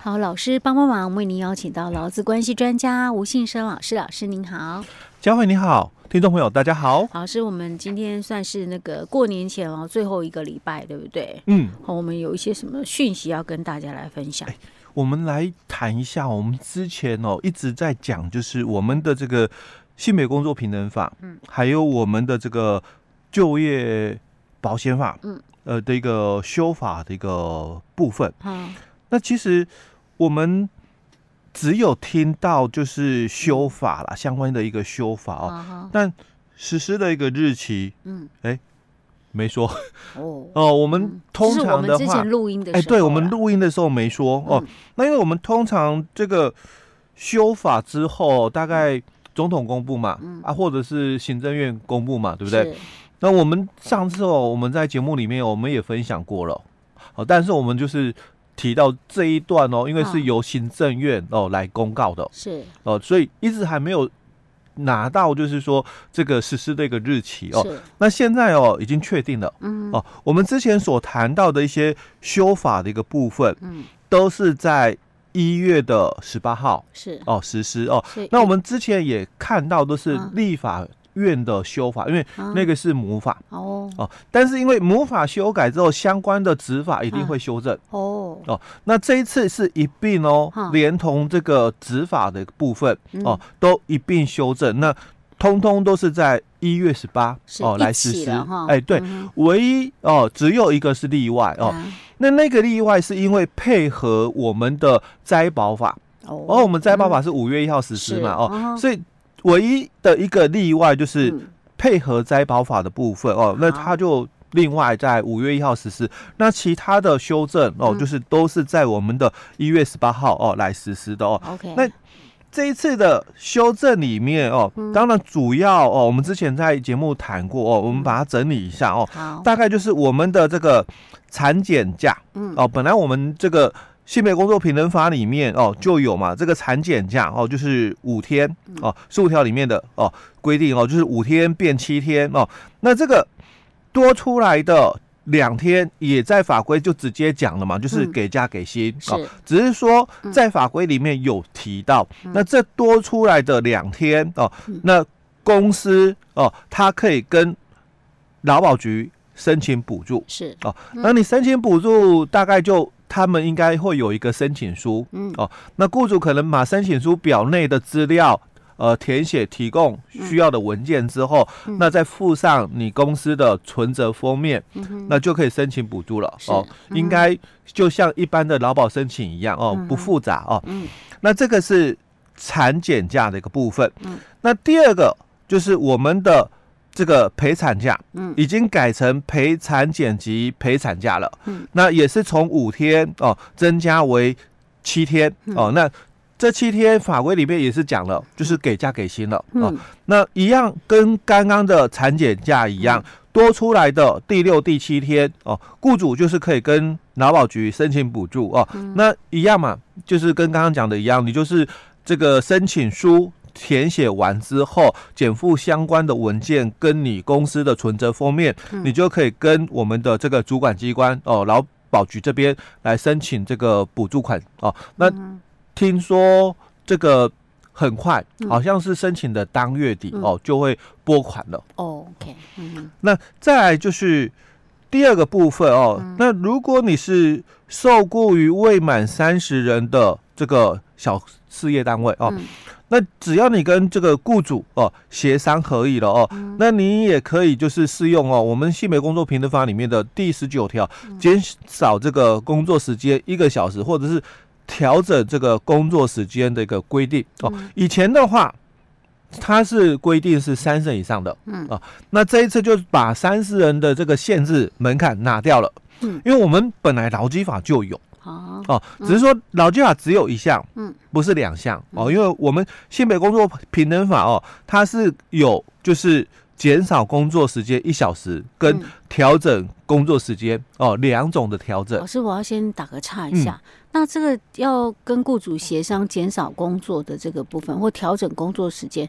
好，老师帮帮忙，为您邀请到劳资关系专家吴信生老师，老师您好，佳慧你好，听众朋友大家好。老师，我们今天算是那个过年前哦最后一个礼拜，对不对？嗯，好，我们有一些什么讯息要跟大家来分享？我们来谈一下，我们之前哦一直在讲，就是我们的这个性别工作平等法，嗯，还有我们的这个就业保险法，嗯，呃的一个修法的一个部分，嗯，那其实。我们只有听到就是修法啦，相关的一个修法哦，但实施的一个日期，嗯，哎，没说哦 哦。我们通常的话，录音的，哎，对我们录音的时候没说哦。那因为我们通常这个修法之后，大概总统公布嘛，啊，或者是行政院公布嘛，对不对？那我们上次哦，我们在节目里面我们也分享过了，哦，但是我们就是。提到这一段哦，因为是由行政院哦来公告的，是。哦，所以一直还没有拿到，就是说这个实施的一个日期哦。那现在哦已经确定了，嗯。哦，我们之前所谈到的一些修法的一个部分，嗯，都是在一月的十八号是。哦实施哦。那我们之前也看到都是立法院的修法，因为那个是母法。哦。哦，但是因为母法修改之后，相关的执法一定会修正。哦。哦。那这一次是一并哦，连同这个执法的部分哦，都一并修正。那通通都是在一月十八哦来实施。哎，对，唯一哦只有一个是例外哦。那那个例外是因为配合我们的灾保法。哦，而我们灾保法是五月一号实施嘛哦，所以。唯一的一个例外就是配合灾保法的部分哦，那他就另外在五月一号实施。那其他的修正哦，就是都是在我们的一月十八号哦来实施的哦。OK，那这一次的修正里面哦，当然主要哦，我们之前在节目谈过哦，我们把它整理一下哦，大概就是我们的这个产检假，嗯。哦，本来我们这个。性别工作平等法里面哦就有嘛，这个产检假哦就是五天哦，十五条里面的哦规定哦就是五天变七天哦，那这个多出来的两天也在法规就直接讲了嘛，就是给假给薪哦，只是说在法规里面有提到，那这多出来的两天哦，那公司哦他可以跟劳保局申请补助是。哦，那你申请补助大概就。他们应该会有一个申请书，嗯。哦，那雇主可能把申请书表内的资料，呃，填写提供需要的文件之后，嗯、那再附上你公司的存折封面，嗯、那就可以申请补助了。哦。嗯、应该就像一般的劳保申请一样哦，不复杂哦。嗯，那这个是产检假的一个部分。嗯，那第二个就是我们的。这个陪产假，嗯，已经改成陪产检及陪产假了，嗯，那也是从五天哦增加为七天哦，那这七天法规里面也是讲了，就是给假给薪了哦，那一样跟刚刚的产检假一样，多出来的第六、第七天哦，雇主就是可以跟劳保局申请补助哦，那一样嘛，就是跟刚刚讲的一样，你就是这个申请书。填写完之后，减负相关的文件跟你公司的存折封面，嗯、你就可以跟我们的这个主管机关哦，劳保局这边来申请这个补助款哦。那听说这个很快，好像是申请的当月底哦，就会拨款了。哦，OK，嗯，那再来就是第二个部分哦。那如果你是受雇于未满三十人的这个小事业单位哦。嗯那只要你跟这个雇主哦协商可以了哦，嗯、那你也可以就是适用哦，我们性别工作平等法里面的第十九条，减少这个工作时间一个小时，或者是调整这个工作时间的一个规定哦。以前的话，它是规定是三十人以上的，嗯。啊，那这一次就把三十人的这个限制门槛拿掉了，嗯，因为我们本来劳基法就有。哦，只是说劳基法只有一项，嗯，不是两项哦，因为我们性别工作平等法哦，它是有就是减少工作时间一小时跟调整工作时间哦两种的调整。老师，我要先打个岔一下，那这个要跟雇主协商减少工作的这个部分或调整工作时间，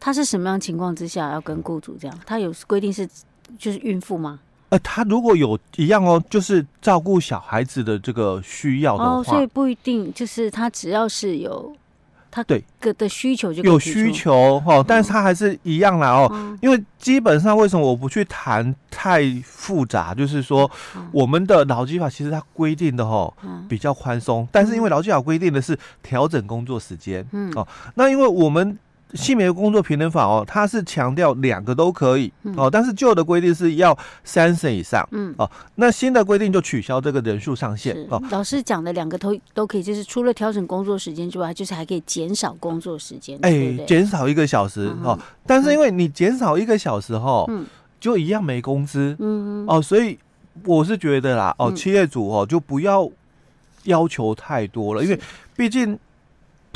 他是什么样情况之下要跟雇主这样？他有规定是就是孕妇吗？呃，他如果有一样哦，就是照顾小孩子的这个需要的话，哦，所以不一定就是他只要是有。他对。个的需求就有需求哈，但是他还是一样啦哦，嗯、因为基本上为什么我不去谈太复杂？就是说，我们的劳基法其实它规定的哈比较宽松，但是因为劳基法规定的是调整工作时间，嗯。哦，那因为我们。性别工作平等法哦，它是强调两个都可以哦，但是旧的规定是要三审以上，嗯哦，那新的规定就取消这个人数上限哦。老师讲的两个都都可以，就是除了调整工作时间之外，就是还可以减少工作时间，哎，减少一个小时哦。但是因为你减少一个小时哈，嗯，就一样没工资，嗯哦，所以我是觉得啦，哦，企业主哦就不要要求太多了，因为毕竟。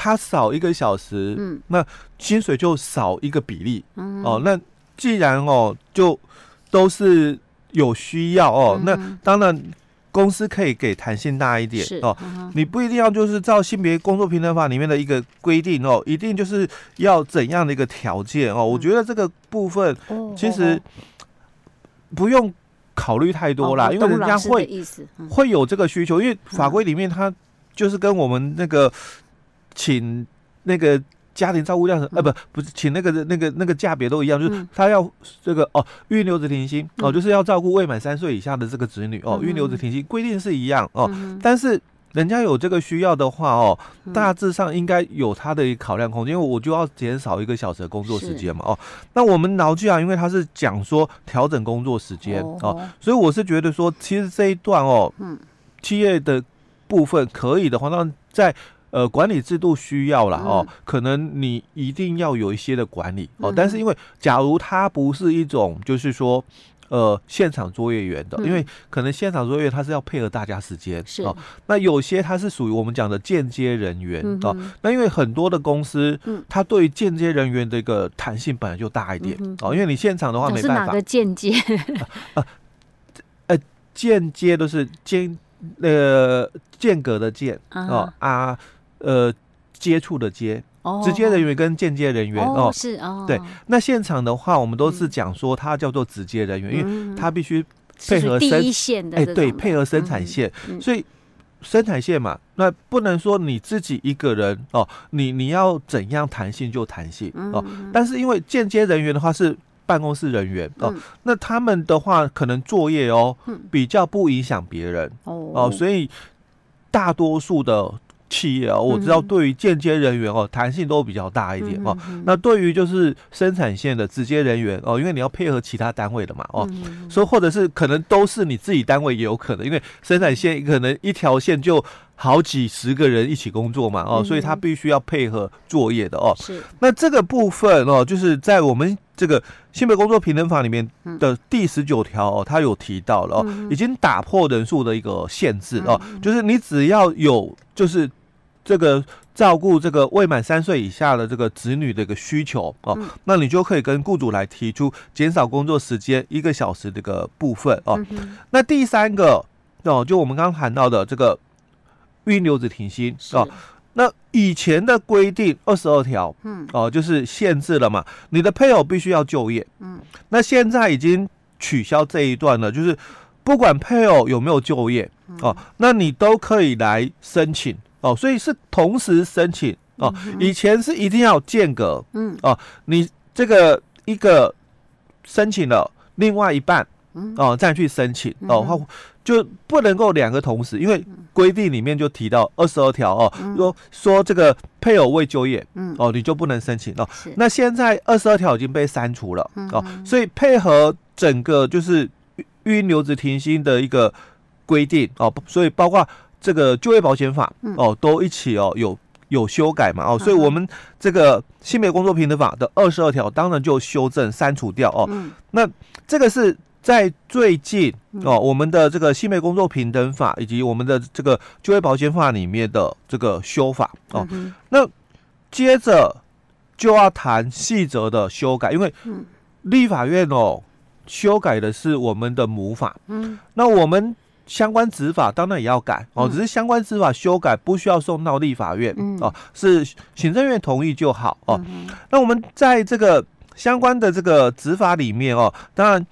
他少一个小时，嗯，那薪水就少一个比例，嗯，哦，那既然哦，就都是有需要哦，嗯、那当然公司可以给弹性大一点是哦，嗯、你不一定要就是照性别工作平等法里面的一个规定哦，一定就是要怎样的一个条件哦？嗯、我觉得这个部分其实不用考虑太多啦，哦、因为人家会、嗯、会有这个需求，因为法规里面它就是跟我们那个。请那个家庭照顾量，呃，不，不是请那个那个那个价别都一样，就是他要这个哦，预留职停薪哦，就是要照顾未满三岁以下的这个子女哦，预留职停薪规定是一样哦，但是人家有这个需要的话哦，大致上应该有他的考量空间，因为我就要减少一个小时的工作时间嘛哦，那我们劳基啊，因为他是讲说调整工作时间哦，所以我是觉得说，其实这一段哦，嗯，企业的部分可以的话，那在。呃，管理制度需要啦哦，可能你一定要有一些的管理哦。但是因为假如它不是一种，就是说，呃，现场作业员的，因为可能现场作业他是要配合大家时间哦。那有些他是属于我们讲的间接人员哦。那因为很多的公司，他对间接人员的一个弹性本来就大一点哦。因为你现场的话没办法。是哪个间接？呃，间接都是间呃间隔的间哦啊。呃，接触的接，直接人员跟间接人员哦，是哦，对。那现场的话，我们都是讲说它叫做直接人员，因为它必须配合生产，哎，对，配合生产线，所以生产线嘛，那不能说你自己一个人哦，你你要怎样弹性就弹性哦。但是因为间接人员的话是办公室人员哦，那他们的话可能作业哦比较不影响别人哦，所以大多数的。企业啊，我知道对于间接人员哦，弹性都比较大一点哦。那对于就是生产线的直接人员哦，因为你要配合其他单位的嘛哦，所以或者是可能都是你自己单位也有可能，因为生产线可能一条线就好几十个人一起工作嘛哦，所以他必须要配合作业的哦。是。那这个部分哦，就是在我们这个性别工作平等法里面的第十九条哦，他有提到了哦，已经打破人数的一个限制哦，就是你只要有就是。这个照顾这个未满三岁以下的这个子女的一个需求哦，嗯、那你就可以跟雇主来提出减少工作时间一个小时这个部分哦。嗯、那第三个哦，就我们刚刚谈到的这个孕留子停薪是哦。那以前的规定二十二条，嗯哦，就是限制了嘛，你的配偶必须要就业，嗯，那现在已经取消这一段了，就是不管配偶有没有就业哦，那你都可以来申请。哦，所以是同时申请哦。以前是一定要间隔，嗯，哦，你这个一个申请了，另外一半，哦，再去申请哦，就不能够两个同时，因为规定里面就提到二十二条哦，说说这个配偶未就业，嗯，哦，你就不能申请哦。那现在二十二条已经被删除了哦，所以配合整个就是育婴留职停薪的一个规定哦，所以包括。这个就业保险法哦，都一起哦有有修改嘛哦，所以我们这个性别工作平等法的二十二条当然就修正删除掉哦。那这个是在最近哦，我们的这个性别工作平等法以及我们的这个就业保险法里面的这个修法哦。那接着就要谈细则的修改，因为立法院哦修改的是我们的母法，嗯，那我们。相关执法当然也要改哦，只是相关执法修改不需要送到立法院哦，是行政院同意就好哦。那我们在这个相关的这个执法里面哦，当然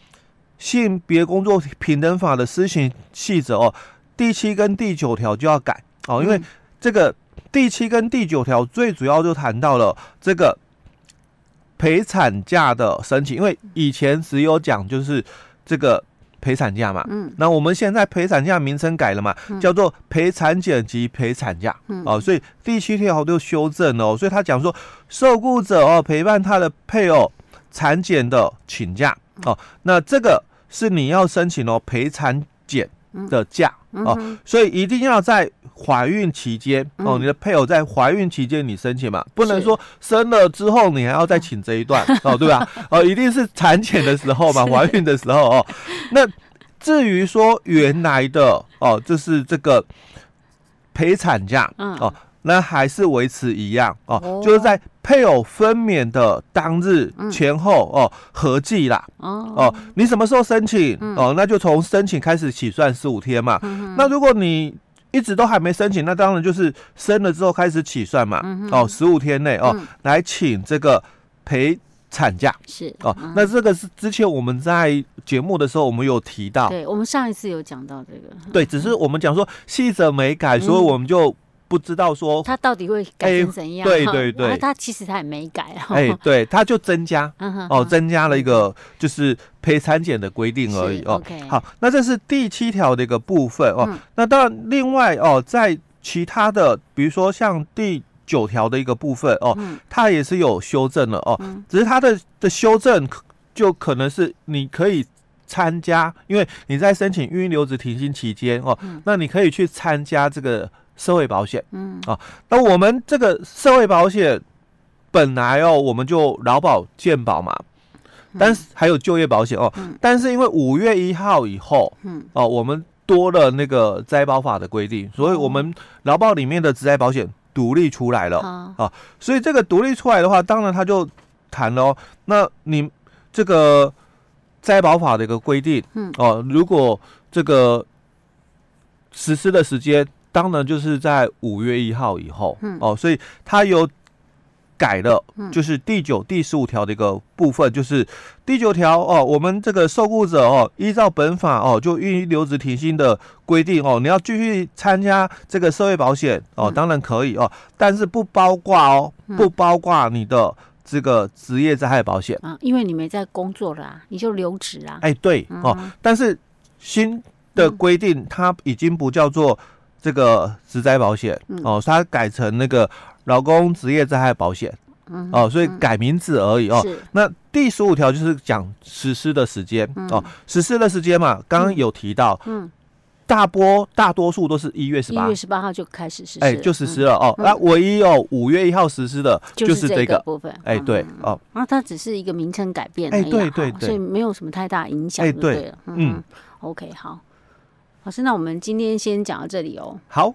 性别工作平等法的施行细则哦，第七跟第九条就要改哦，因为这个第七跟第九条最主要就谈到了这个陪产假的申请，因为以前只有讲就是这个。陪产假嘛，嗯，那我们现在陪产假名称改了嘛，嗯、叫做陪产检及陪产假，嗯，哦，所以第七条就修正了，哦，所以他讲说，受雇者哦陪伴他的配偶产检的请假，哦，那这个是你要申请哦陪产检的假，哦，所以一定要在怀孕期间哦，你的配偶在怀孕期间你申请嘛，不能说生了之后你还要再请这一段 哦，对吧？哦，一定是产检的时候嘛，怀孕的时候哦。那至于说原来的哦，就是这个陪产假哦，那还是维持一样哦，就是在配偶分娩的当日前后哦合计啦。哦，你什么时候申请？哦，那就从申请开始起算十五天嘛。那如果你一直都还没申请，那当然就是生了之后开始起算嘛。哦，十五天内哦来请这个陪。产假。是哦，那这个是之前我们在节目的时候，我们有提到，对，我们上一次有讲到这个，对，只是我们讲说细则没改，所以我们就不知道说他到底会改成怎样，对对对，他其实他也没改，哎，对，他就增加哦，增加了一个就是陪产检的规定而已哦。好，那这是第七条的一个部分哦。那当然，另外哦，在其他的，比如说像第。九条的一个部分哦，它也是有修正了哦，只是它的的修正就可能是你可以参加，因为你在申请育婴留职停薪期间哦，那你可以去参加这个社会保险，嗯。啊，那我们这个社会保险本来哦，我们就劳保健保嘛，但是还有就业保险哦，但是因为五月一号以后，嗯。哦，我们多了那个灾保法的规定，所以我们劳保里面的职灾保险。独立出来了。啊，啊，所以这个独立出来的话，当然他就谈了哦。那你这个灾保法的一个规定，嗯，哦，如果这个实施的时间，当然就是在五月一号以后，嗯，哦，所以它有。改了，就是第九、第十五条的一个部分，就是第九条哦，我们这个受雇者哦，依照本法哦，就育婴留职停薪的规定哦，你要继续参加这个社会保险哦，当然可以哦，但是不包括哦，不包括你的这个职业灾害保险啊，因为你没在工作了，你就留职啊。哎，对哦，但是新的规定它已经不叫做这个职灾保险哦，它改成那个。劳工职业灾害保险，哦，所以改名字而已哦。那第十五条就是讲实施的时间哦，实施的时间嘛，刚刚有提到，嗯，大波大多数都是一月十八，一月十八号就开始实施，哎，就实施了哦。那唯一哦，五月一号实施的就是这个。部分，哎，对哦。那它只是一个名称改变，哎，对对对，所以没有什么太大影响，哎对。了，嗯，OK，好，老师，那我们今天先讲到这里哦。好。